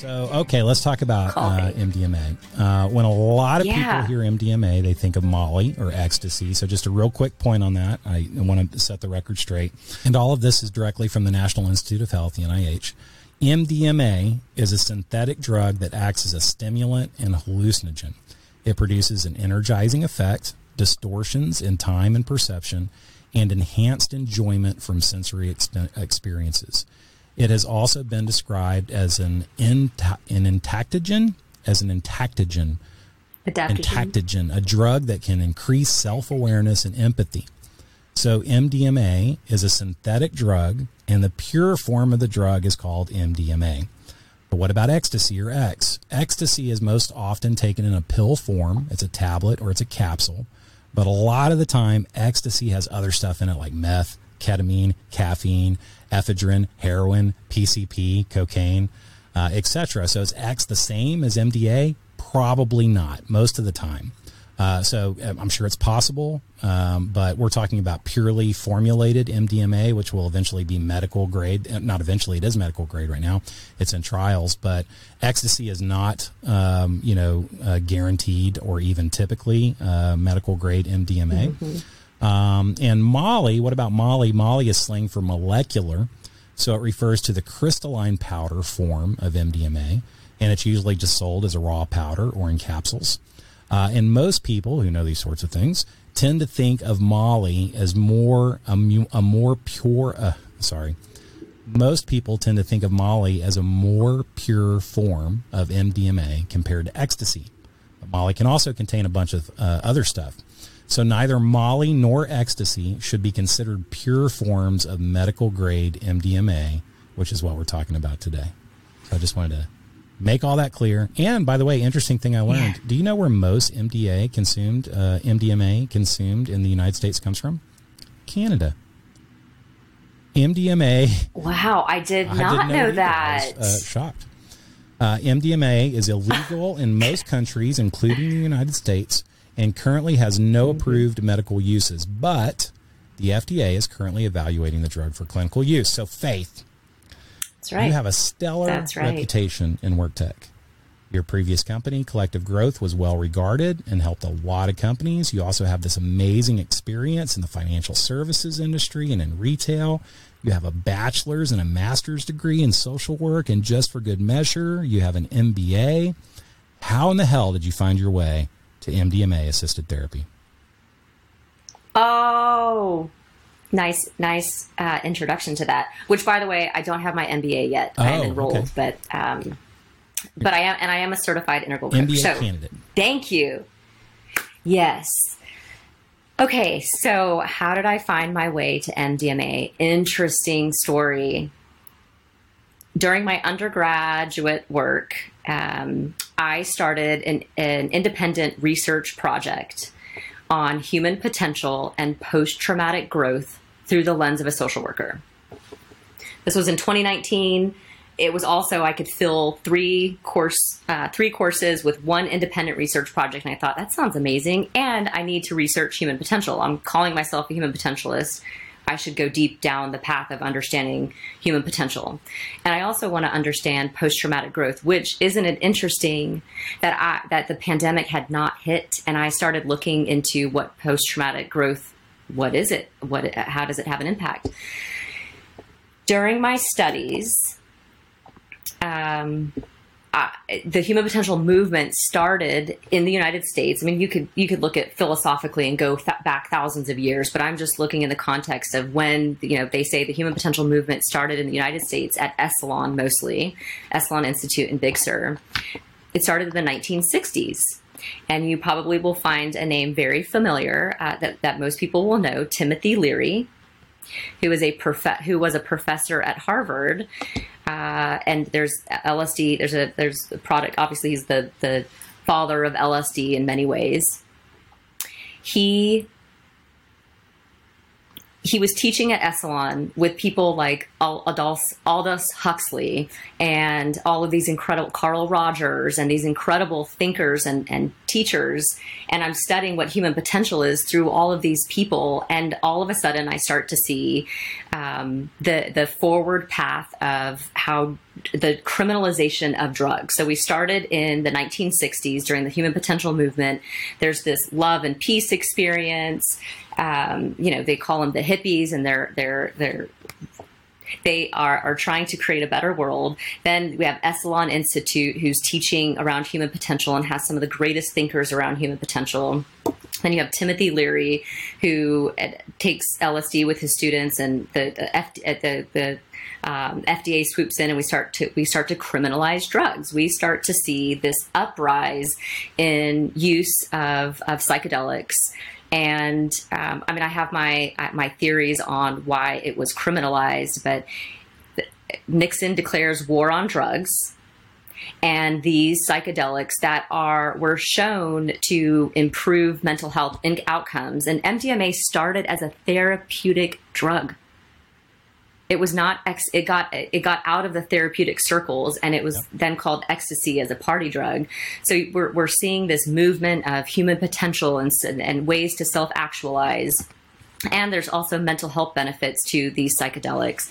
So, okay, let's talk about uh, MDMA. Uh, when a lot of Yeah. people hear MDMA, they think of Molly or ecstasy. So, just a real quick point on that. I want to set the record straight. And all of this is directly from the National Institute of Health, the NIH. MDMA is a synthetic drug that acts as a stimulant and hallucinogen. It produces an energizing effect, distortions in time and perception, and enhanced enjoyment from sensory ex- experiences. It has also been described as an, inta- an entactogen, as an entactogen, Adaptogen. entactogen, a drug that can increase self awareness and empathy. So, MDMA is a synthetic drug, and the pure form of the drug is called MDMA. But what about ecstasy or X? Ecstasy is most often taken in a pill form, it's a tablet or it's a capsule. But a lot of the time, ecstasy has other stuff in it like meth, ketamine, caffeine, ephedrine, heroin, PCP, cocaine, uh, etc. So is X the same as MDA? Probably not, most of the time. Uh, so um, I'm sure it's possible, um, but we're talking about purely formulated MDMA, which will eventually be medical grade. Uh, Not eventually, it is medical grade right now. It's in trials, but ecstasy is not, um, you know, uh, guaranteed or even typically uh, medical grade MDMA. Um, and Molly, what about Molly? Molly is slang for molecular. So it refers to the crystalline powder form of MDMA, and it's usually just sold as a raw powder or in capsules. Uh, and most people who know these sorts of things tend to think of Molly as more a, a more pure. Uh, sorry, most people tend to think of Molly as a more pure form of MDMA compared to ecstasy. But Molly can also contain a bunch of uh, other stuff. So neither Molly nor ecstasy should be considered pure forms of medical grade MDMA, which is what we're talking about today. So I just wanted to make all that clear. And by the way, interesting thing I learned: Yeah. Do you know where most MDA consumed, uh, MDMA consumed in the United States comes from? Canada. MDMA Wow, I did I not didn't know, that. Was uh, shocked. Uh, MDMA is illegal in most countries, including the United States, and currently has no approved medical uses. But the FDA is currently evaluating the drug for clinical use. So, Faith, That's right. you have a stellar right. reputation in work tech. Your previous company, Collective Growth, was well regarded and helped a lot of companies. You also have this amazing experience in the financial services industry and in retail. You have a bachelor's and a master's degree in social work, and just for good measure, you have an MBA. How in the hell did you find your way to MDMA assisted therapy? oh, nice, nice uh, introduction to that. Which, by the way, I don't have my MBA yet. Oh, I am Oh, enrolled, okay. but um, but I am, and I am a certified integral coach. MBA so, candidate. Thank you. Yes. Okay, so how did I find my way to MDMA? Interesting story. During my undergraduate work, um, I started an, an independent research project on human potential and post traumatic growth through the lens of a social worker. This was in 2019. It was also I could fill three course uh, three courses with one independent research project, and I thought that sounds amazing. And I need to research human potential. I'm calling myself a human potentialist. I should go deep down the path of understanding human potential. And I also want to understand post traumatic growth, which isn't it interesting that I that the pandemic had not hit, and I started looking into what post traumatic growth. What is it? What? How does it have an impact? During my studies, um, uh, the human potential movement started in the United States. I mean, you could you could look at philosophically and go th- back thousands of years, but I'm just looking in the context of when you know they say the human potential movement started in the United States at Esalen mostly, Esalen Institute in Big Sur. It started in the 1960s. And you probably will find a name very familiar uh, that, that most people will know Timothy Leary, who is a prof- who was a professor at Harvard. Uh, and there's LSD. There's a there's a product. Obviously, he's the the father of LSD in many ways. He he was teaching at Esalen with people like Al- Aldous, Aldous Huxley and all of these incredible Carl Rogers and these incredible thinkers and, and teachers. And I'm studying what human potential is through all of these people. And all of a sudden, I start to see um, the the forward path of how the criminalization of drugs. So we started in the 1960s during the human potential movement. There's this love and peace experience. Um, you know, they call them the hippies, and they're they're they're they are, are trying to create a better world. Then we have Esalen Institute, who's teaching around human potential and has some of the greatest thinkers around human potential. Then you have Timothy Leary, who uh, takes LSD with his students, and the the, uh, the, the um, FDA swoops in, and we start to we start to criminalize drugs. We start to see this uprise in use of of psychedelics and um, I mean, I have my my theories on why it was criminalized, but Nixon declares war on drugs, and these psychedelics that are were shown to improve mental health outcomes. And MDMA started as a therapeutic drug it was not ex- it got it got out of the therapeutic circles and it was yep. then called ecstasy as a party drug. So we're, we're seeing this movement of human potential and, and ways to self-actualize. And there's also mental health benefits to these psychedelics.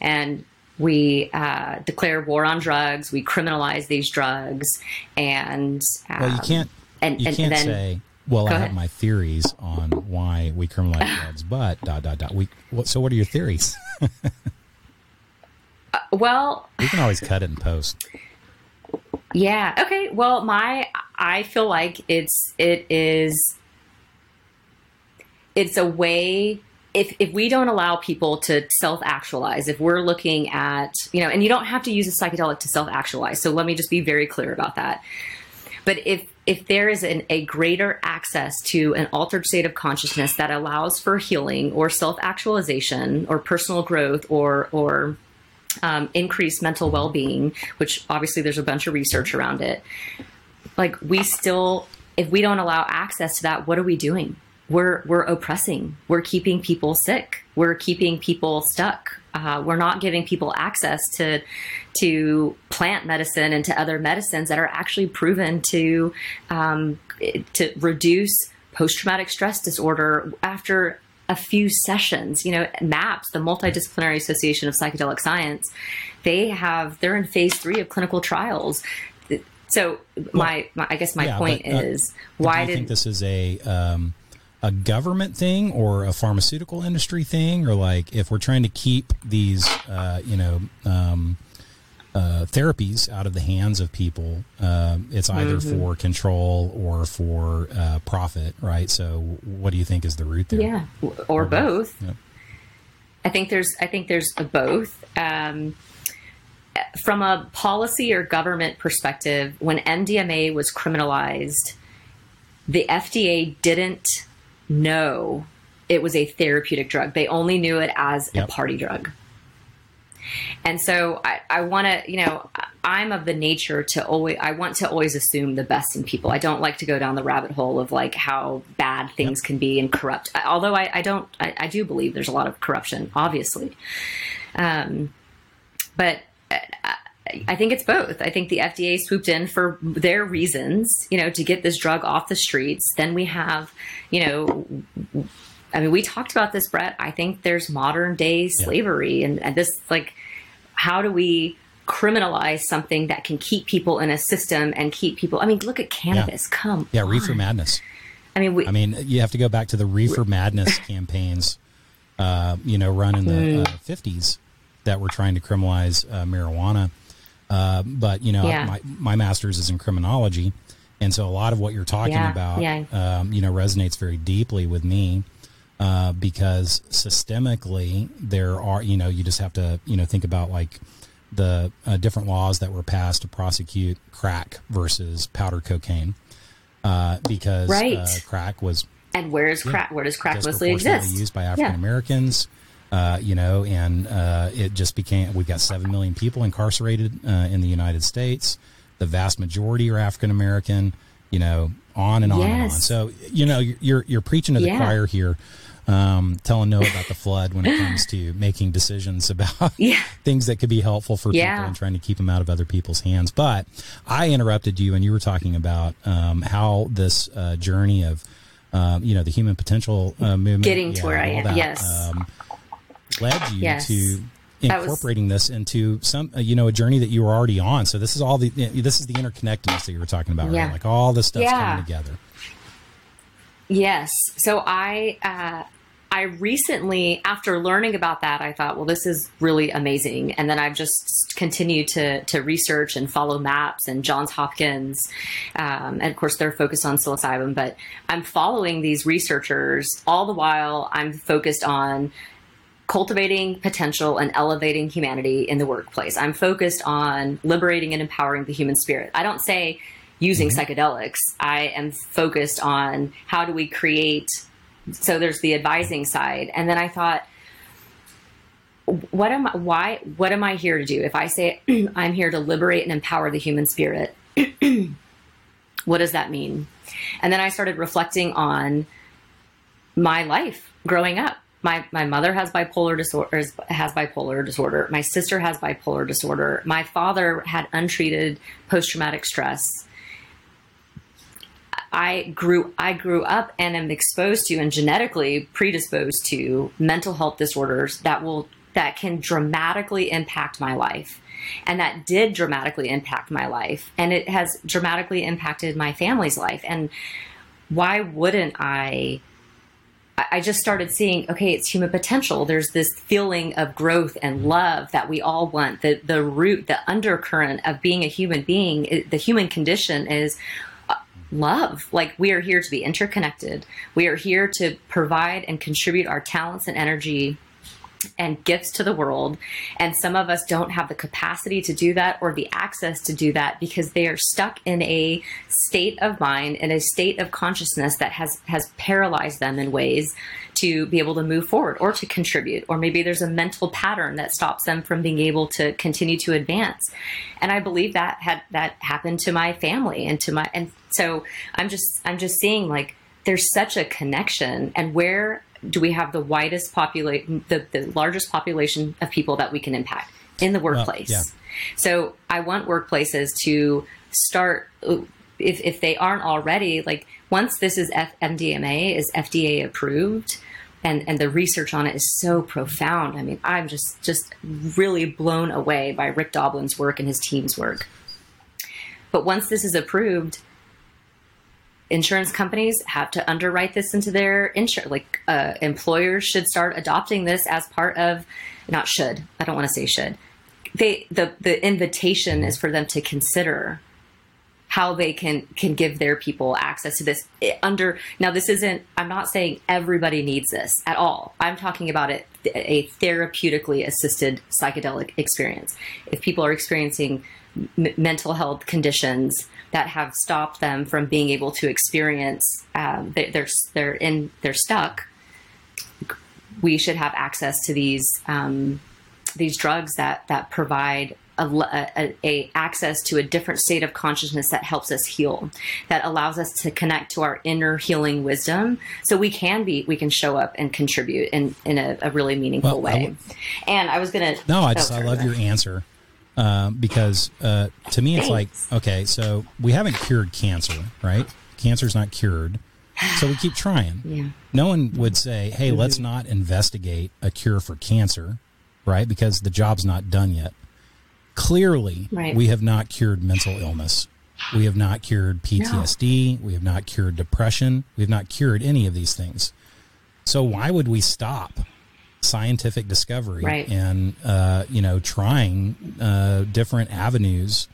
And we uh, declare war on drugs we criminalize these drugs and um, well you can't and, you and, can't and then, say well, I have my theories on why we criminalize drugs, but dot dot dot. We so what are your theories? uh, well, you can always cut it in post. Yeah. Okay. Well, my I feel like it's it is it's a way if if we don't allow people to self actualize, if we're looking at you know, and you don't have to use a psychedelic to self actualize. So let me just be very clear about that. But if if there is an, a greater access to an altered state of consciousness that allows for healing or self actualization or personal growth or or um, increased mental well being, which obviously there's a bunch of research around it. Like we still, if we don't allow access to that, what are we doing? We're we're oppressing. We're keeping people sick. We're keeping people stuck. Uh, we're not giving people access to to plant medicine and to other medicines that are actually proven to um, to reduce post traumatic stress disorder after a few sessions. You know, MAPS, the Multidisciplinary Association of Psychedelic Science, they have they're in phase three of clinical trials. So my, my I guess my yeah, point but, uh, is why do you did think this is a um, a government thing or a pharmaceutical industry thing, or like if we're trying to keep these, uh, you know, um, uh, therapies out of the hands of people, uh, it's either mm-hmm. for control or for uh, profit, right? So, what do you think is the root there? Yeah, or, or both. both. Yeah. I think there's, I think there's both. Um, from a policy or government perspective, when MDMA was criminalized, the FDA didn't know it was a therapeutic drug. They only knew it as yep. a party drug. And so I, I want to, you know, I'm of the nature to always, I want to always assume the best in people. I don't like to go down the rabbit hole of like how bad things yep. can be and corrupt. Although I, I don't, I, I, do believe there's a lot of corruption, obviously. Um, but I think it's both. I think the FDA swooped in for their reasons, you know, to get this drug off the streets. Then we have, you know, I mean, we talked about this, Bret. I think there's modern day slavery, yeah. and, and this, like, how do we criminalize something that can keep people in a system and keep people? I mean, look at cannabis. Yeah. Come, yeah, on. reefer madness. I mean, we, I mean, you have to go back to the reefer madness campaigns, uh, you know, run in the mm. uh, 50s that were trying to criminalize uh, marijuana uh, but you know, yeah. my my master's is in criminology, and so a lot of what you're talking yeah. about, yeah. Um, you know, resonates very deeply with me. Uh, because systemically there are you know you just have to you know think about like the uh, different laws that were passed to prosecute crack versus powder cocaine uh, because right. Uh, crack was and where is crack where does crack mostly exist used by African Americans uh, you know, and uh, it just became we've got seven million people incarcerated uh, in the United States. The vast majority are African American. You know, on and on yes. and on. So you know, you're you're preaching to the yeah. choir here. Um, telling Noah about the flood when it comes to making decisions about yeah. things that could be helpful for yeah. people and trying to keep them out of other people's hands. But I interrupted you and you were talking about um, how this uh, journey of, um, you know, the human potential uh, movement, getting to where I am. That, yes. Um, led you yes. to incorporating was, this into some uh, you know a journey that you were already on. So this is all the this is the interconnectedness that you were talking about, yeah. right? Like all this stuff's yeah. coming together. Yes. So I uh, I recently, after learning about that, I thought, well, this is really amazing. And then I've just continued to, to research and follow MAPS and Johns Hopkins. Um, and of course, they're focused on psilocybin, but I'm following these researchers all the while I'm focused on cultivating potential and elevating humanity in the workplace. I'm focused on liberating and empowering the human spirit. I don't say using mm-hmm. psychedelics, I am focused on how do we create so there's the advising side and then i thought what am I, why what am i here to do if i say i'm here to liberate and empower the human spirit what does that mean and then i started reflecting on my life growing up my my mother has bipolar disorder has bipolar disorder. My sister has bipolar disorder. My father had untreated post traumatic stress. I grew I grew up and am exposed to and genetically predisposed to mental health disorders that will that can dramatically impact my life. And that did dramatically impact my life. And it has dramatically impacted my family's life. And why wouldn't I I just started seeing, okay, it's human potential. There's this feeling of growth and love that we all want. The the root, the undercurrent of being a human being, the human condition is uh, love. Like we are here to be interconnected. We are here to provide and contribute our talents and energy and gifts to the world. And some of us don't have the capacity to do that or the access to do that because they are stuck in a state of mind, in a state of consciousness that has, has paralyzed them in ways to be able to move forward or to contribute. Or maybe there's a mental pattern that stops them from being able to continue to advance. And I believe that had that happened to my family and to my and so I'm just I'm just seeing like there's such a connection and where do we have the widest population the, the largest population of people that we can impact in the workplace. Yeah. So I want workplaces to start if, if they aren't already like once this is F- MDMA is FDA approved and and the research on it is so profound. I mean, I'm just just really blown away by Rick Doblin's work and his team's work. But once this is approved, insurance companies have to underwrite this into their insurance. Like uh, employers should start adopting this as part of, not should. I don't want to say should. They the the invitation is for them to consider how they can can give their people access to this under now this isn't i'm not saying everybody needs this at all i'm talking about it a therapeutically assisted psychedelic experience if people are experiencing m- mental health conditions that have stopped them from being able to experience um, they, are they're in they're stuck we should have access to these um, these drugs that that provide a, a, a, access to a different state of consciousness that helps us heal, that allows us to connect to our inner healing wisdom, so we can be we can show up and contribute in in a, a really meaningful well, way. and I was gonna no, I just oh, I love your answer. Uh, because uh, to me, it's Thanks. like, okay, so we haven't cured cancer, right? Cancer's not cured. So we keep trying. Yeah. No one would say, hey, mm-hmm. let's not investigate a cure for cancer, right? Because the job's not done yet. Clearly, right. we have not cured mental illness. We have not cured PTSD. No. We have not cured depression. We have not cured any of these things. So why would we stop scientific discovery right. and uh, you know trying uh, different avenues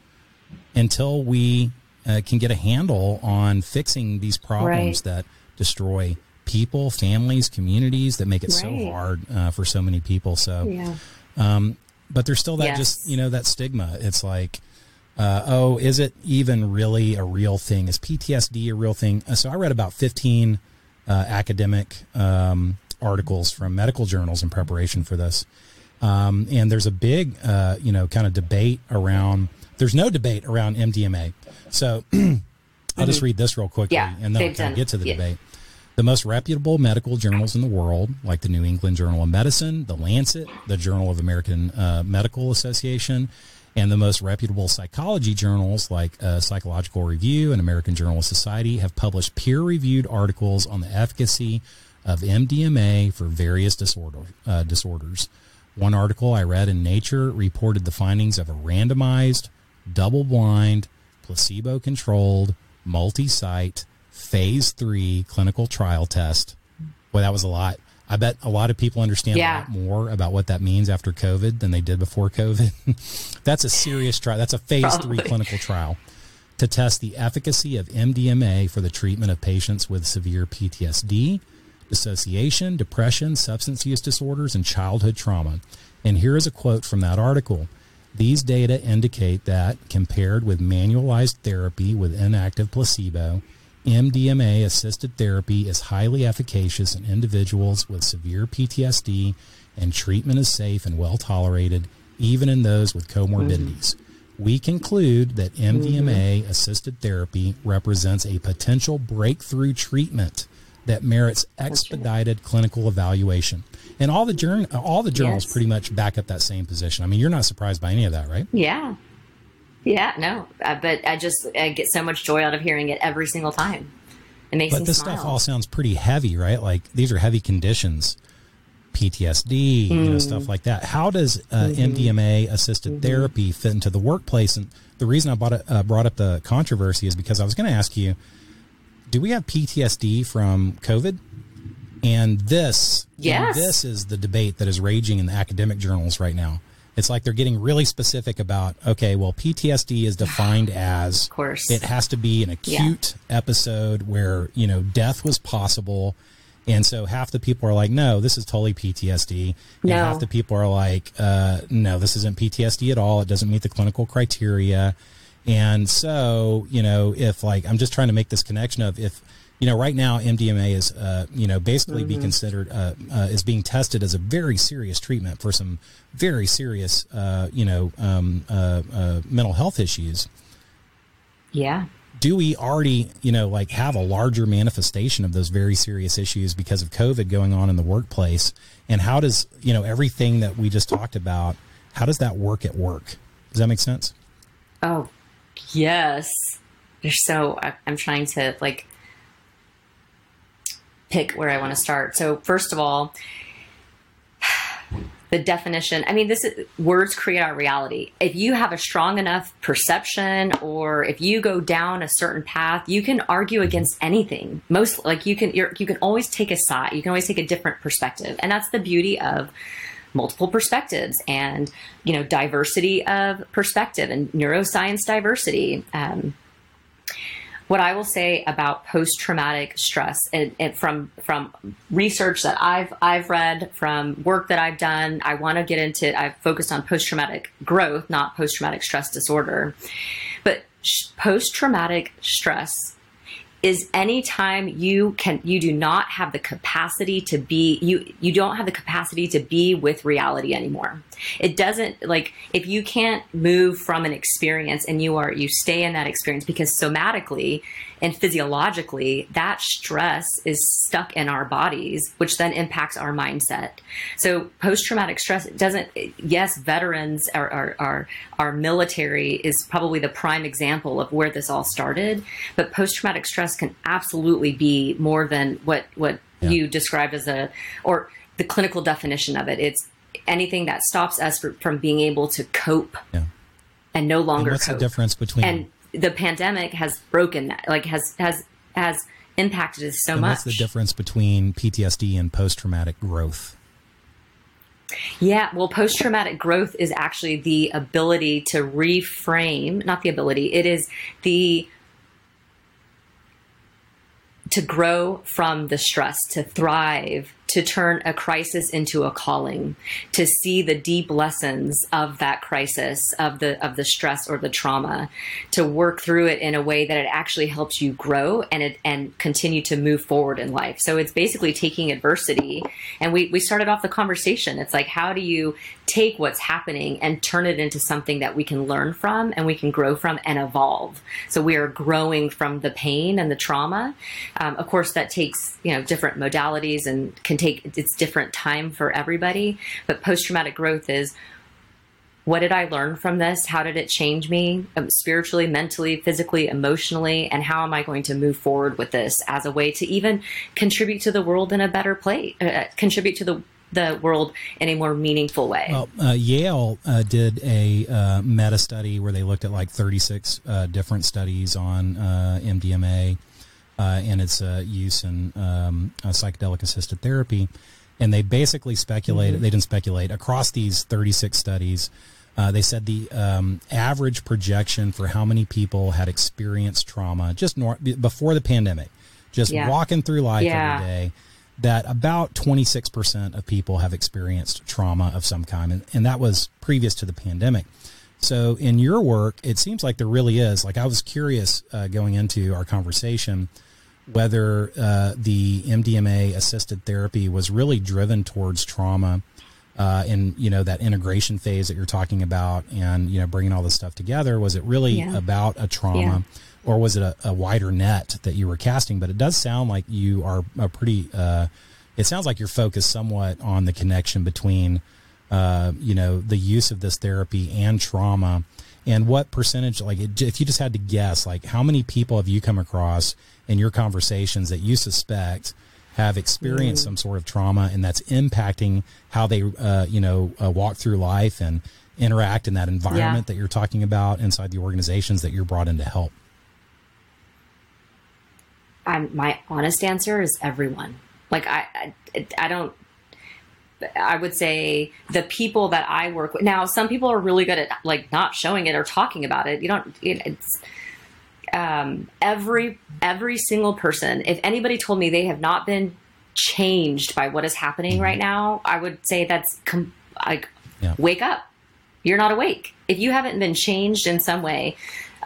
until we uh, can get a handle on fixing these problems right. that destroy people, families, communities that make it right. so hard uh, for so many people. So, yeah. um, but there's still that yes. just you know that stigma. It's like, uh, oh, is it even really a real thing? Is PTSD a real thing? Uh, so I read about 15 uh, academic um, articles from medical journals in preparation for this, um, and there's a big uh, you know kind of debate around. There's no debate around MDMA. So I'll mm-hmm. just read this real quickly, yeah, and then we'll kind of get to the yeah. debate. The most reputable medical journals in the world, like the New England Journal of Medicine, the Lancet, the Journal of American uh, Medical Association, and the most reputable psychology journals like uh, Psychological Review and American Journal of Society have published peer reviewed articles on the efficacy of MDMA for various disorder, uh, disorders. One article I read in Nature reported the findings of a randomized, double blind, placebo controlled, multi site, phase three clinical trial test. Boy, that was a lot. I bet a lot of people understand Yeah. a lot more about what that means after COVID than they did before COVID. That's a serious trial. That's a phase three clinical trial to test the efficacy of MDMA for the treatment of patients with severe PTSD, dissociation, depression, substance use disorders, and childhood trauma. And here is a quote from that article. These data indicate that, compared with manualized therapy with inactive placebo, MDMA assisted therapy is highly efficacious in individuals with severe PTSD, and treatment is safe and well tolerated, even in those with comorbidities. Mm-hmm. We conclude that MDMA mm-hmm. assisted therapy represents a potential breakthrough treatment that merits expedited clinical evaluation. And all the journ- all the journals Yes. pretty much back up that same position. I mean, you're not surprised by any of that, right? Yeah. Yeah, no. Uh, but I just I get so much joy out of hearing it every single time. It makes But this smile. stuff all sounds pretty heavy, right? Like these are heavy conditions, PTSD, you know, Mm. stuff like that. How does uh, Mm-hmm. MDMA assisted therapy fit into the workplace? And the reason I brought, it, uh, brought up the controversy is because I was going to ask you, do we have PTSD from COVID? And this, and Yes. this is the debate that is raging in the academic journals right now. It's like they're getting really specific about, okay, well, PTSD is defined as Of course. it has to be an acute episode where you know death was possible and so half the people are like no this is totally ptsd and No. half the people are like uh, no this isn't ptsd at all it doesn't meet the clinical criteria and so you know if like i'm just trying to make this connection of if you know right now mdma is uh, you know basically be considered uh, uh, is being tested as a very serious treatment for some very serious uh, you know um, uh, uh, mental health issues yeah. do we already, you know, like have a larger manifestation of those very serious issues because of COVID going on in the workplace? And how does, you know, everything that we just talked about, how does that work at work? Does that make sense? Oh, yes. So I, I'm trying to like pick where I want to start. So first of all, the definition. I mean, this is words create our reality. If you have a strong enough perception, or if you go down a certain path, you can argue against anything. Most like you can you can always take a side. You can always take a different perspective, and that's the beauty of multiple perspectives and you know diversity of perspective and neuroscience diversity. Um, what i will say about post-traumatic stress and, and from from research that i've i've read from work that i've done i want to get into i've focused on post-traumatic growth not post-traumatic stress disorder. But sh- post-traumatic stress is anytime you can you do not have the capacity to be you you don't have the capacity to be with reality anymore it doesn't like if you can't move from an experience and you are you stay in that experience because somatically and physiologically that stress is stuck in our bodies which then impacts our mindset so post-traumatic stress doesn't yes veterans are our, our, our military is probably the prime example of where this all started but post-traumatic stress can absolutely be more than what what Yeah. you described as a or the clinical definition of it it's anything that stops us from being able to cope Yeah. and no And longer what's the difference between and the pandemic has broken that like has has has impacted us so and much what's the difference between PTSD and post traumatic growth? Yeah, well, post traumatic growth is actually the ability to reframe, not the ability, it is the to grow from the stress, to thrive, to turn a crisis into a calling, to see the deep lessons of that crisis, of the of the stress or the trauma, to work through it in a way that it actually helps you grow and it and continue to move forward in life. So it's basically taking adversity and we, we started off the conversation. It's like how do you take what's happening and turn it into something that we can learn from and we can grow from and evolve. So we are growing from the pain and the trauma. Um, of course, that takes you know different modalities and can take it's different time for everybody. But post traumatic growth is what did I learn from this? How did it change me um, spiritually, mentally, physically, emotionally? And how am I going to move forward with this as a way to even contribute to the world in a better place, uh, contribute to the the world in a more meaningful way. Well, uh, Yale uh, did a uh, meta study where they looked at like 36 uh, different studies on uh, MDMA uh, and its use in um, psychedelic assisted therapy. And they basically speculated, mm-hmm. they didn't speculate, across these 36 studies, they said the um, average projection for how many people had experienced trauma just nor- before the pandemic, just yeah. walking through life yeah. every day that about 26% of people have experienced trauma of some kind. And, and that was previous to the pandemic. So in your work, it seems like there really is. Like I was curious uh, going into our conversation whether uh, the MDMA assisted therapy was really driven towards trauma uh, in you know that integration phase that you're talking about, and you know bringing all this stuff together. Was it really yeah. about a trauma? Yeah or was it a, a, wider net that you were casting? But it does sound like you are a pretty. Uh, it sounds like you're focused somewhat on the connection between, uh, you know, the use of this therapy and trauma, and what percentage. Like, if you just had to guess, like, how many people have you come across in your conversations that you suspect? have experienced mm. some sort of trauma and that's impacting how they uh, you know uh, walk through life and interact in that environment yeah. that you're talking about inside the organizations that you're brought in to help I'm, my honest answer is everyone. Like I, I, I don't. I would say the people that I work with now. Some people are really good at like not showing it or talking about it. You don't. It's um, every every single person. If anybody told me they have not been changed by what is happening right now, I would say that's com- like yeah. wake up. You're not awake. If you haven't been changed in some way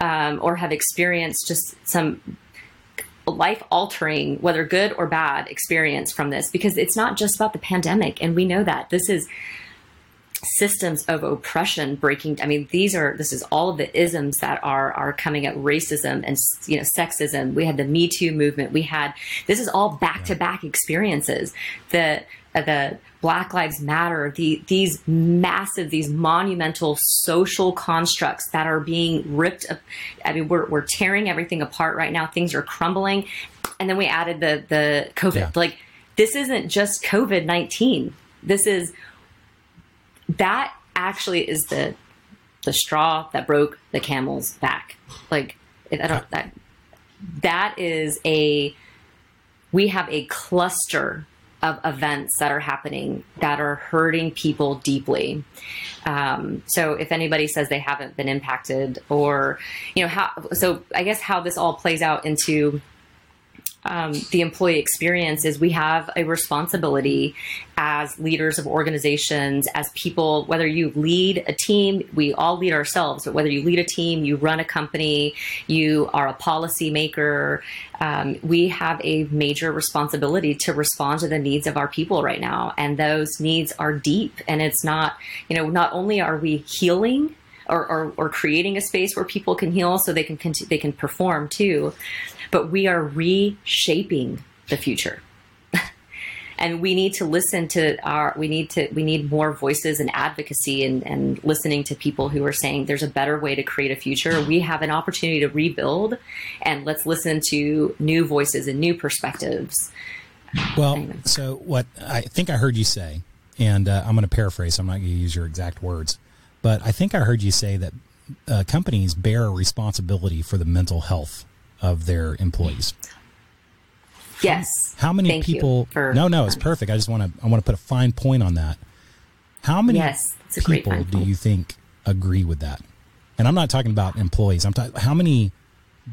um, or have experienced just some life altering, whether good or bad, experience from this because it's not just about the pandemic. And we know that. This is systems of oppression breaking i mean these are this is all of the isms that are are coming at racism and you know sexism. We had the me too movement. We had this is all back to back experiences. Uh, Uh, the Black Lives Matter, the, these massive, these monumental social constructs that are being ripped. Up. I mean, we're, we're tearing everything apart right now. Things are crumbling. And then we added the, the COVID. Yeah. Like, this isn't just COVID 19. This is, that actually is the, the straw that broke the camel's back. Like, I don't, that, that is a, we have a cluster of events that are happening that are hurting people deeply. Um, so if anybody says they haven't been impacted or, you know, how, so I guess how this all plays out into um, the employee experience is we have a responsibility as leaders of organizations, as people, whether you lead a team, we all lead ourselves, but whether you lead a team, you run a company, you are a policymaker, um, we have a major responsibility to respond to the needs of our people right now. And those needs are deep. And it's not, you know, not only are we healing or, or, or, creating a space where people can heal so they can they can perform too but we are reshaping the future. and we need to listen to our we need to we need more voices and advocacy and, and listening to people who are saying there's a better way to create a future we have an opportunity to rebuild and let's listen to new voices and new perspectives well anyway. so what i think i heard you say and uh, i'm going to paraphrase i'm not going to use your exact words but i think i heard you say that uh, companies bear a responsibility for the mental health of their employees. Yes. How, many Thank people? no, no, it's perfect. I just want to I want to put a fine point on that. How many yes, people do you think agree with that? And I'm not talking about employees. I'm talking how many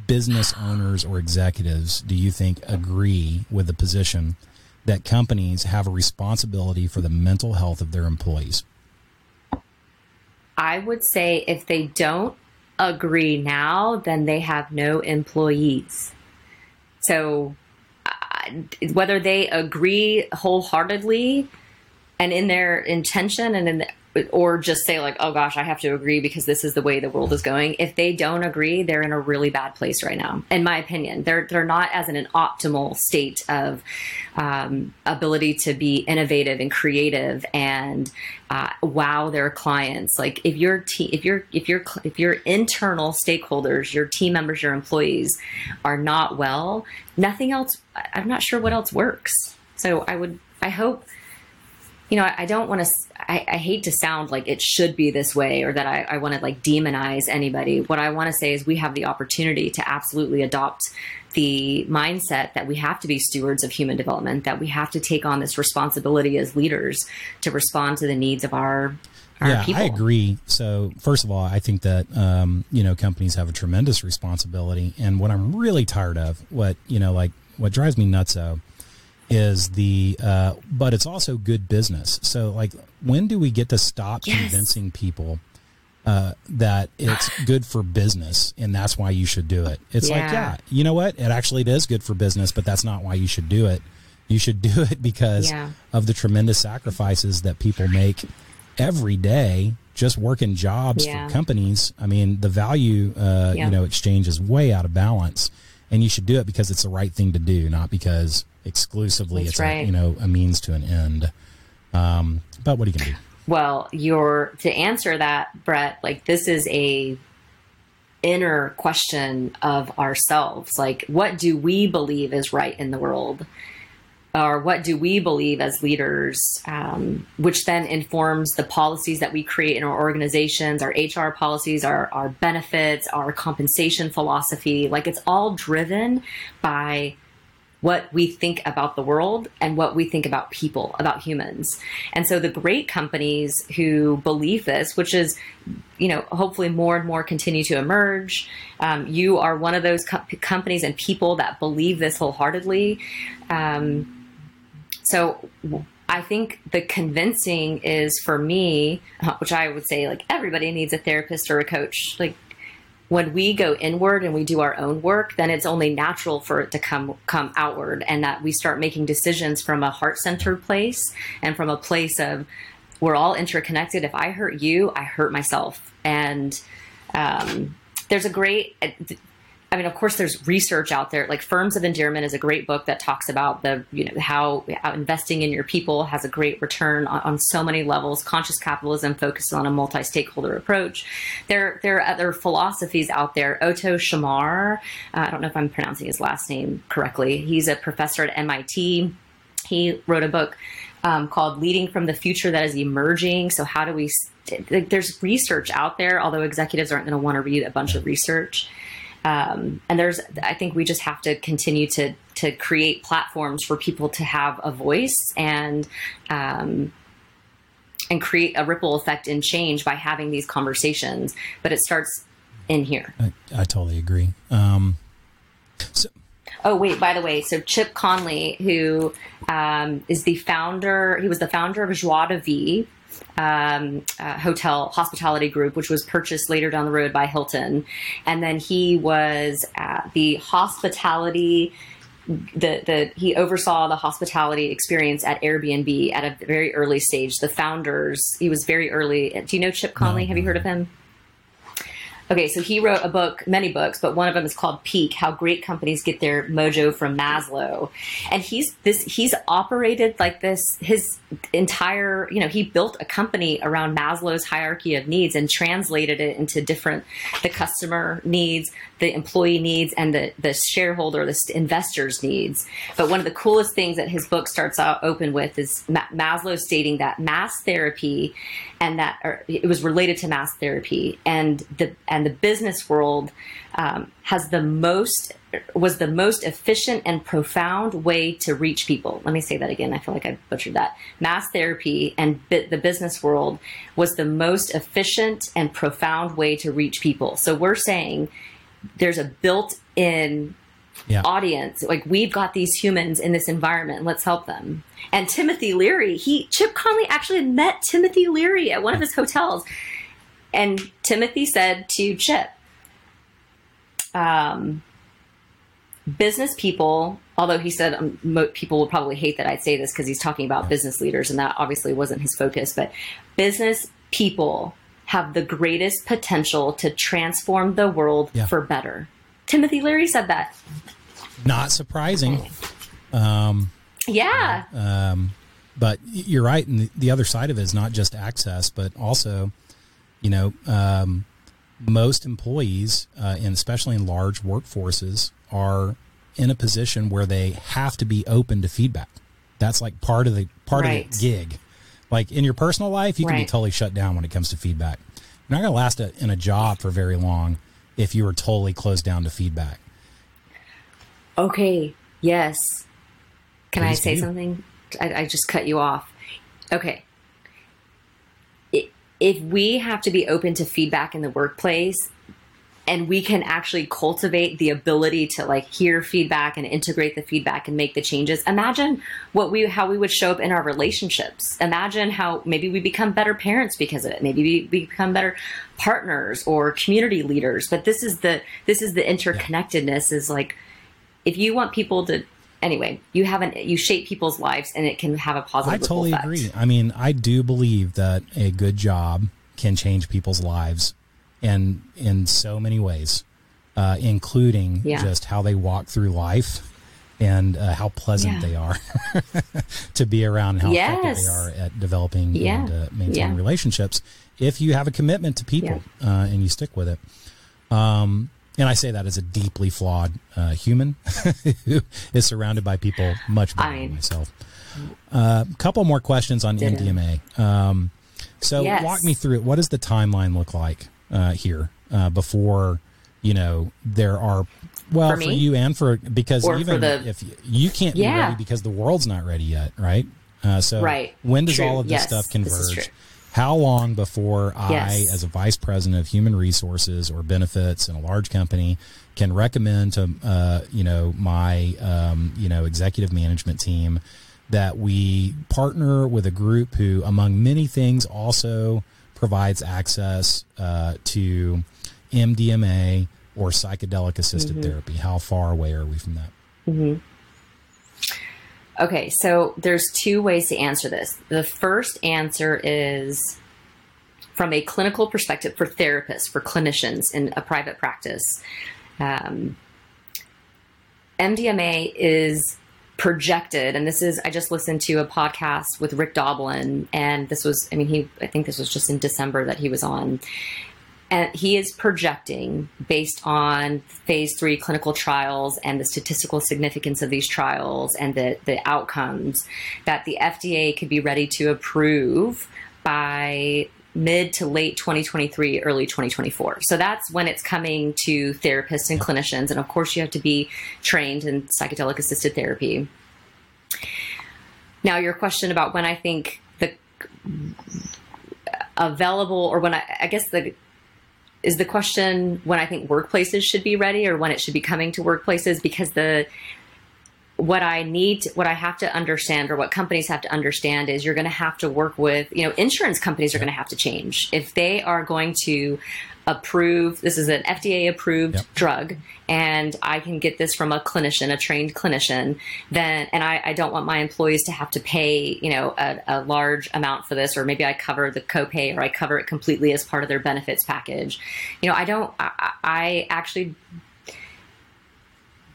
business owners or executives do you think agree with the position that companies have a responsibility for the mental health of their employees? I would say if they don't, agree now, then they have no employees. So uh, whether they agree wholeheartedly and in their intention and in the, or just say like, oh gosh, I have to agree because this is the way the world is going. If they don't agree, they're in a really bad place right now, in my opinion. They're they're not as in an optimal state of um, ability to be innovative and creative and uh, wow their clients. Like if your team, if your if your if your internal stakeholders, your team members, your employees are not well, nothing else. I'm not sure what else works. So I would I hope you know, I, I don't want to, I, I, hate to sound like it should be this way or that I, I want to like demonize anybody. What I want to say is we have the opportunity to absolutely adopt the mindset that we have to be stewards of human development, that we have to take on this responsibility as leaders to respond to the needs of our yeah, people. I agree. So, first of all, I think that um, you know companies have a tremendous responsibility, and what I'm really tired of, what you know, like what drives me nuts, though, is the. Uh, but it's also good business. So, like, when do we get to stop yes. convincing people? Uh, that it's good for business and that's why you should do it. It's yeah. like, yeah, you know what? It actually it is good for business, but that's not why you should do it. You should do it because yeah. of the tremendous sacrifices that people make every day just working jobs yeah. for companies. I mean, the value, uh, you know, exchange is way out of balance, and you should do it because it's the right thing to do, not because exclusively That's it's right. a, you know a means to an end. Um, but what are you gonna do? Well, you're to answer that, Bret. Like this is a inner question of ourselves. Like, what do we believe is right in the world? or what do we believe as leaders, um, which then informs the policies that we create in our organizations, our HR policies, our, our benefits, our compensation philosophy. Like it's all driven by what we think about the world and what we think about people, about humans. And so the great companies who believe this, which is, you know, hopefully more and more continue to emerge. Um, you are one of those co- companies and people that believe this wholeheartedly. Um, so I think the convincing is for me, which I would say like everybody needs a therapist or a coach. Like when we go inward and we do our own work, then it's only natural for it to come come outward, and that we start making decisions from a heart centered place and from a place of we're all interconnected. If I hurt you, I hurt myself, and um, there's a great I mean, of course, there's research out there. Like Firms of Endearment is a great book that talks about the, you know, how, how investing in your people has a great return on, on, so many levels. Conscious capitalism focuses on a multi-stakeholder approach. There, there are other philosophies out there. Otto Scharmer, uh, I don't know if I'm pronouncing his last name correctly. He's a professor at MIT. He wrote a book um, called "Leading from the Future That Is Emerging." So, how do we? There's research out there, although executives aren't going to want to read a bunch of research. Um, and there's, I think we just have to continue to to create platforms for people to have a voice and um, and create a ripple effect in change by having these conversations. But it starts in here. I, I totally agree. Um, so. Oh wait! By the way, so Chip Conley, who um, is the founder, he was the founder of Joie de Vivre, um, uh, hotel hospitality group, which was purchased later down the road by Hilton. And then he was at the hospitality. The, the he oversaw the hospitality experience at Airbnb at a very early stage. The founders, he was very early. Do you know Chip Conley? Have you heard of him? Okay, so he wrote a book, many books, but one of them is called Peak: How Great Companies Get Their Mojo from Maslow. And he's this he's operated like this his entire, you know, he built a company around Maslow's hierarchy of needs and translated it into different the customer needs, the employee needs and the the shareholder, the investors needs. But one of the coolest things that his book starts out open with is Maslow stating that mass therapy and that it was related to mass therapy and the and the business world um, has the most was the most efficient and profound way to reach people. Let me say that again. I feel like I butchered that. Mass therapy and the business world was the most efficient and profound way to reach people. So we're saying there's a built-in yeah. audience. Like we've got these humans in this environment. Let's help them. And Timothy Leary, he Chip Conley actually met Timothy Leary at one of his hotels, and Timothy said to Chip, um, "Business people." Although he said um, mo- people will probably hate that I'd say this because he's talking about business leaders, and that obviously wasn't his focus. But business people have the greatest potential to transform the world yeah. for better. Timothy Leary said that. Not surprising. Um, yeah. Um, but you're right. And the, the, other side of it is not just access, but also, you know, um, most employees, uh, and especially in large workforces, are in a position where they have to be open to feedback. That's like part of the part right. of the gig. Like in your personal life, you can be totally shut down when it comes to feedback. You're not going to last a, in a job for very long if you are totally closed down to feedback. Okay. Yes. Can I say something? I, I just cut you off. Okay. If we have to be open to feedback in the workplace and we can actually cultivate the ability to like hear feedback and integrate the feedback and make the changes imagine what we how we would show up in our relationships. Imagine how maybe we become better parents because of it. Maybe we, we become better partners or community leaders. But this is the this is the interconnectedness is like if you want people to anyway you haven't you shape people's lives and it can have a positive I totally effect. agree. I mean, I do believe that a good job can change people's lives and in so many ways, uh, including Yeah. just how they walk through life and uh, how pleasant Yeah. they are to be around and how effective they are at developing Yeah. and uh, maintaining Yeah. relationships if you have a commitment to people uh, and you stick with it. Um, and I say that as a deeply flawed uh, human who is surrounded by people much better I- than myself. A uh, couple more questions on. MDMA. Um, so Yes. walk me through it. What does the timeline look like uh, here uh, before you know there are well For for, you and for because Or for even the- if you, you can't be ready because the world's not ready yet, right? Uh, so Right. when does True. all of this Yes, stuff converge? How long before Yes. I, as a vice president of human resources or benefits in a large company, can recommend to uh, you know my um, you know executive management team that we partner with a group who, among many things, also provides access uh, to MDMA or psychedelic assisted therapy. How far away are we from that? Okay, so there's two ways to answer this. The first answer is from a clinical perspective for therapists, for clinicians in a private practice. Um, MDMA is projected, and this is, I just listened to a podcast with Rick Doblin, and this was, I mean, he, I think this was just in December that he was on. And he is projecting based on phase three clinical trials and the statistical significance of these trials and the, the outcomes that the FDA could be ready to approve by mid to late 2023, early 2024. So that's when it's coming to therapists and clinicians. And of course, you have to be trained in psychedelic assisted therapy. Now, your question about when I think the available or when I, I guess the is the question when I think workplaces should be ready or when it should be coming to workplaces because the what I need what I have to understand or what companies have to understand is you're going to have to work with you know insurance companies are going to have to change. If they are going to approve this is an FDA approved Yep. drug and I can get this from a clinician a trained clinician then and I, I don't want my employees to have to pay you know a, a large amount for this or maybe I cover the copay or I cover it completely as part of their benefits package you know I don't I, I I actually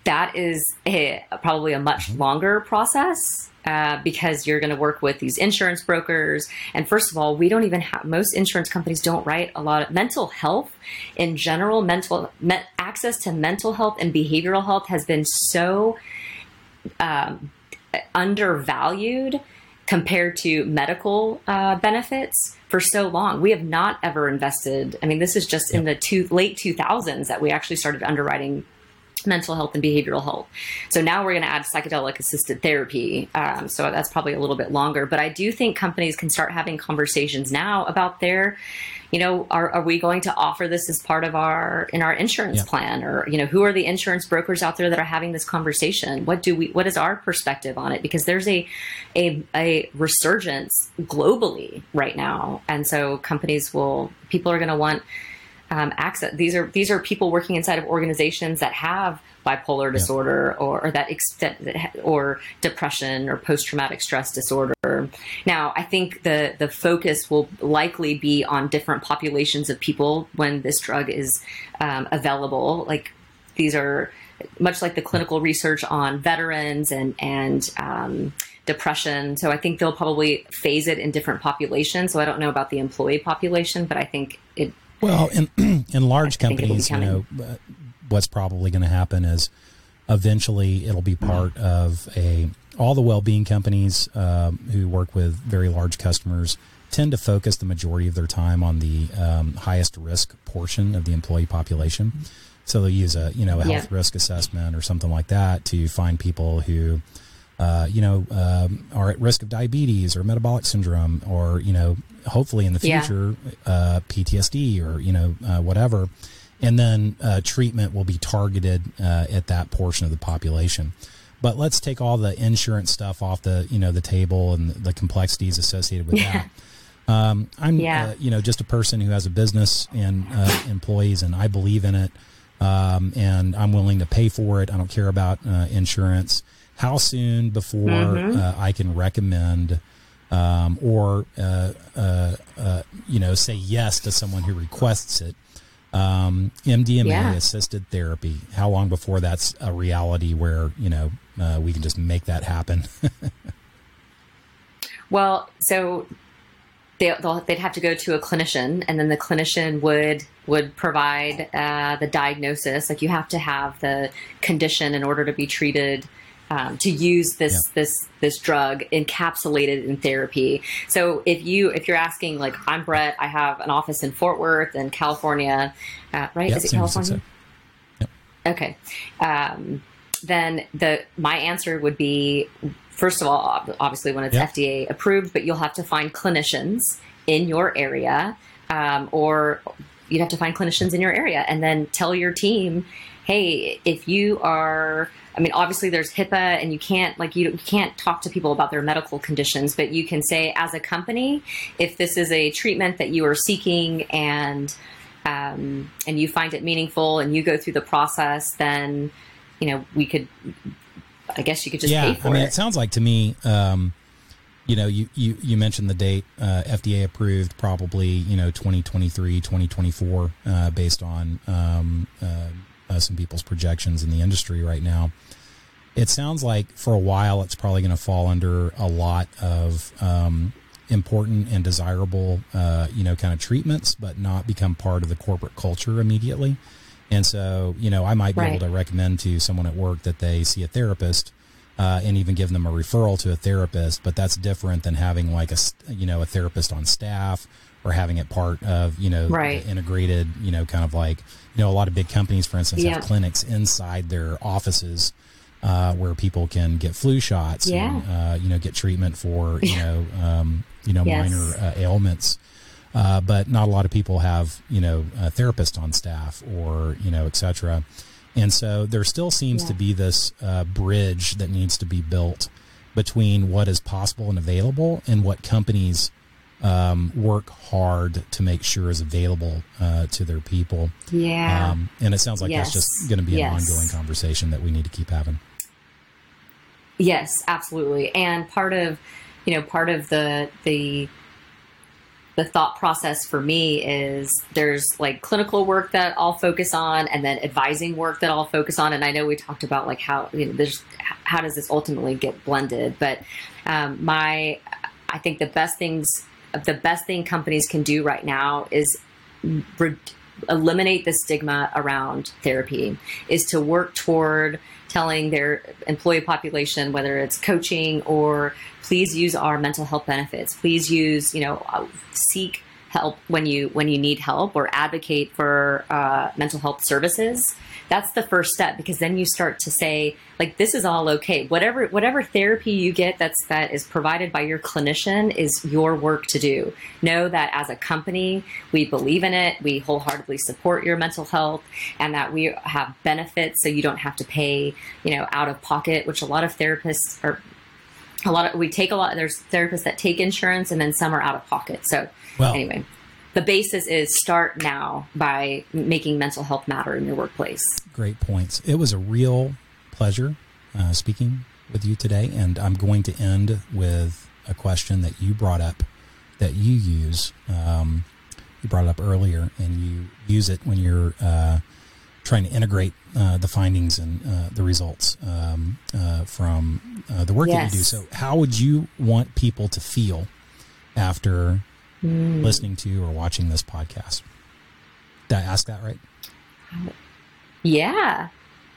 that is a, probably a much mm-hmm. longer process uh, because you're going to work with these insurance brokers. And first of all, we don't even have most insurance companies don't write a lot of mental health in general. Mental me, access to mental health and behavioral health has been so um, undervalued compared to medical uh, benefits for so long. We have not ever invested. I mean, this is just in the two, late 2000s that we actually started underwriting mental health and behavioral health. So now we're going to add psychedelic assisted therapy. Um, so that's probably a little bit longer. But I do think companies can start having conversations now about their, you know, are, are we going to offer this as part of our in our insurance Yeah. plan, or you know, who are the insurance brokers out there that are having this conversation? What do we? What is our perspective on it? Because there's a a, a resurgence globally right now, and so companies will people are going to want um, access. These are these are people working inside of organizations that have bipolar disorder or, or that extent or depression or post traumatic stress disorder. Now, I think the the focus will likely be on different populations of people when this drug is um, available. Like these are much like the clinical research on veterans and and um, depression. So I think they'll probably phase it in different populations. So I don't know about the employee population, but I think it Well, in in large I think it'll be companies, you know, uh, what's probably going to happen is eventually it'll be part of a all the well-being companies um, who work with very large customers tend to focus the majority of their time on the um, highest risk portion of the employee population. So they'll use a you know a health Yeah. risk assessment or something like that to find people who uh, you know um, are at risk of diabetes or metabolic syndrome or you know hopefully in the Yeah. future uh, PTSD or you know uh, whatever. And then uh, treatment will be targeted uh, at that portion of the population. But let's take all the insurance stuff off the you know the table and the complexities associated with Yeah. that. Um, I'm, Yeah. uh, you know, just a person who has a business and uh, employees, and I believe in it, um, and I'm willing to pay for it. I don't care about uh, insurance. How soon before Mm-hmm. uh, I can recommend um, or uh, uh, uh, you know say yes to someone who requests it? Um, MDMA Yeah. assisted therapy. How long before that's a reality where you know uh, we can just make that happen? Well, so they, they'd have to go to a clinician, and then the clinician would would provide uh, the diagnosis. Like you have to have the condition in order to be treated. Um, to use this Yeah. this this drug encapsulated in therapy. So if you if you're asking like I'm Bret, I have an office in Fort Worth in California, uh, right? Yeah, Is it San Francisco. California? Okay. Um, then the my answer would be first of all, obviously when it's Yeah. FDA approved, but you'll have to find clinicians in your area, um, or you'd have to find clinicians in your area, and then tell your team, hey, if you are. I mean, obviously, there's HIPAA, and you can't like you, you can't talk to people about their medical conditions, but you can say as a company, if this is a treatment that you are seeking and um, and you find it meaningful and you go through the process, then you know we could. I guess you could just yeah, pay for I mean, it. it sounds like to me, um, you know, you, you, you mentioned the date, uh, FDA approved probably, you know, 2023, 2024, uh, based on, um, uh, uh, some people's projections in the industry right now. It sounds like for a while it's probably going to fall under a lot of, um, important and desirable, uh, you know, kind of treatments, but not become part of the corporate culture immediately. And so, you know, I might be Right. able to recommend to someone at work that they see a therapist uh, and even give them a referral to a therapist. But that's different than having like a you know a therapist on staff or having it part of you know Right. integrated you know kind of like you know a lot of big companies, for instance, Yeah. have clinics inside their offices. Uh, where people can get flu shots and uh, you know get treatment for you know um, you know Yes. minor uh, ailments. Uh, but not a lot of people have you know a therapist on staff or you know etc and so there still seems to be this uh, bridge that needs to be built between what is possible and available and what companies um, work hard to make sure is available uh, to their people. Yeah. um, and it sounds like that's just going to be an Yes. ongoing conversation that we need to keep having Yes, absolutely. And part of, you know, part of the the the thought process for me is there's like clinical work that I'll focus on and then advising work that I'll focus on and I know we talked about like how you know there's how does this ultimately get blended but um, my I think the best things the best thing companies can do right now is re- eliminate the stigma around therapy is to work toward telling their employee population whether it's coaching or please use our mental health benefits please use you know uh, seek help when you when you need help or advocate for uh, mental health services that's the first step because then you start to say like this is all okay. Whatever whatever therapy you get that's that is provided by your clinician is your work to do. Know that as a company we believe in it we wholeheartedly support your mental health and that we have benefits so you don't have to pay you know out of pocket which a lot of therapists are a lot of we take a lot there's therapists that take insurance and then some are out of pocket. So Well- anyway the basis is start now by making mental health matter in your workplace Great points. It was a real pleasure uh, speaking with you today, and I'm going to end with a question that you brought up that you use. Um, you brought it up earlier, and you use it when you're uh, trying to integrate uh, the findings and uh, the results um, uh, from uh, the work that you do. So, how would you want people to feel after listening to or watching this podcast? Did I ask that right? Yeah.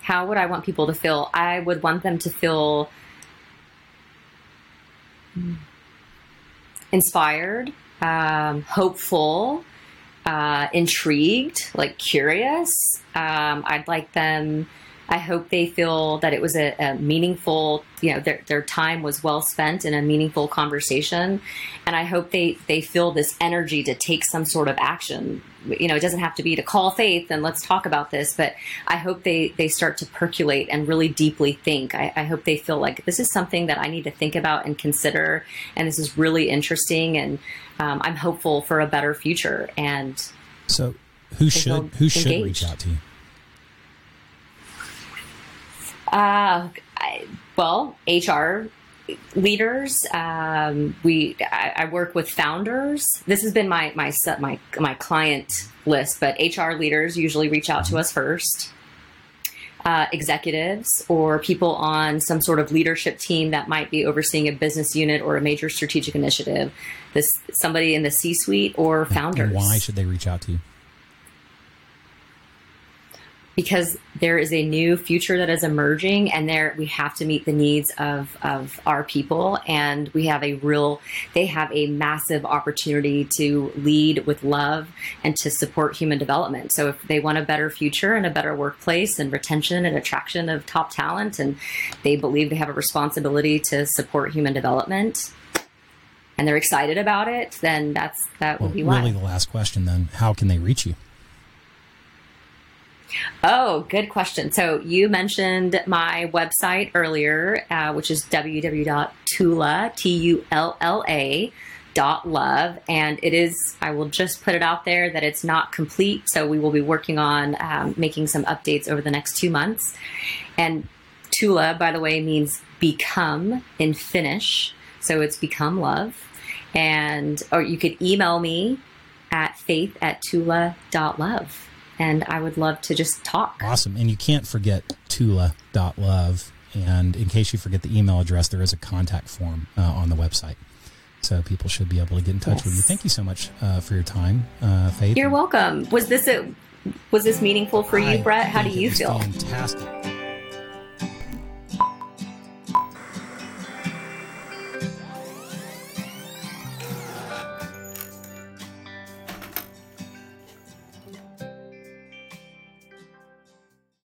How would I want people to feel? I would want them to feel inspired, um, hopeful, uh, intrigued, like curious. Um, I'd like them. I hope they feel that it was a, a, meaningful, you know, their, their time was well spent in a meaningful conversation. And I hope they, they feel this energy to take some sort of action. You know, it doesn't have to be to call faith and let's talk about this, but I hope they, they start to percolate and really deeply think. I, I hope they feel like this is something that I need to think about and consider. And this is really interesting. And um, I'm hopeful for a better future. And so who should, who should engaged. reach out to you? Uh, I, well, HR leaders. Um, we I, I, work with founders. This has been my my my my client list, but HR leaders usually reach out to us first. Uh, executives or people on some sort of leadership team that might be overseeing a business unit or a major strategic initiative. This somebody in the C-suite or founders. And why should they reach out to you? Because there is a new future that is emerging and there we have to meet the needs of, of our people. And we have a real they have a massive opportunity to lead with love and to support human development. So if they want a better future and a better workplace and retention and attraction of top talent and they believe they have a responsibility to support human development and they're excited about it then that's that well, will be why. really the last question then how can they reach you Oh, good question. So you mentioned my website earlier, uh, which is www.tulla, T-U-L-L-A, dot love. And it is i will just put it out there that it's not complete. So we will be working on um, making some updates over the next two months. And tulla by the way means become in finnish. So it's become love. And or you could email me at faith at tulla.love and I would love to just talk. Awesome. And you can't forget tulla.love. And in case you forget the email address, there is a contact form uh, on the website. So people should be able to get in touch yes. with you. Thank you so much uh, for your time, uh, Faith. You're welcome. Was this a was this meaningful for you, I Bret? How do you feel? Fantastic.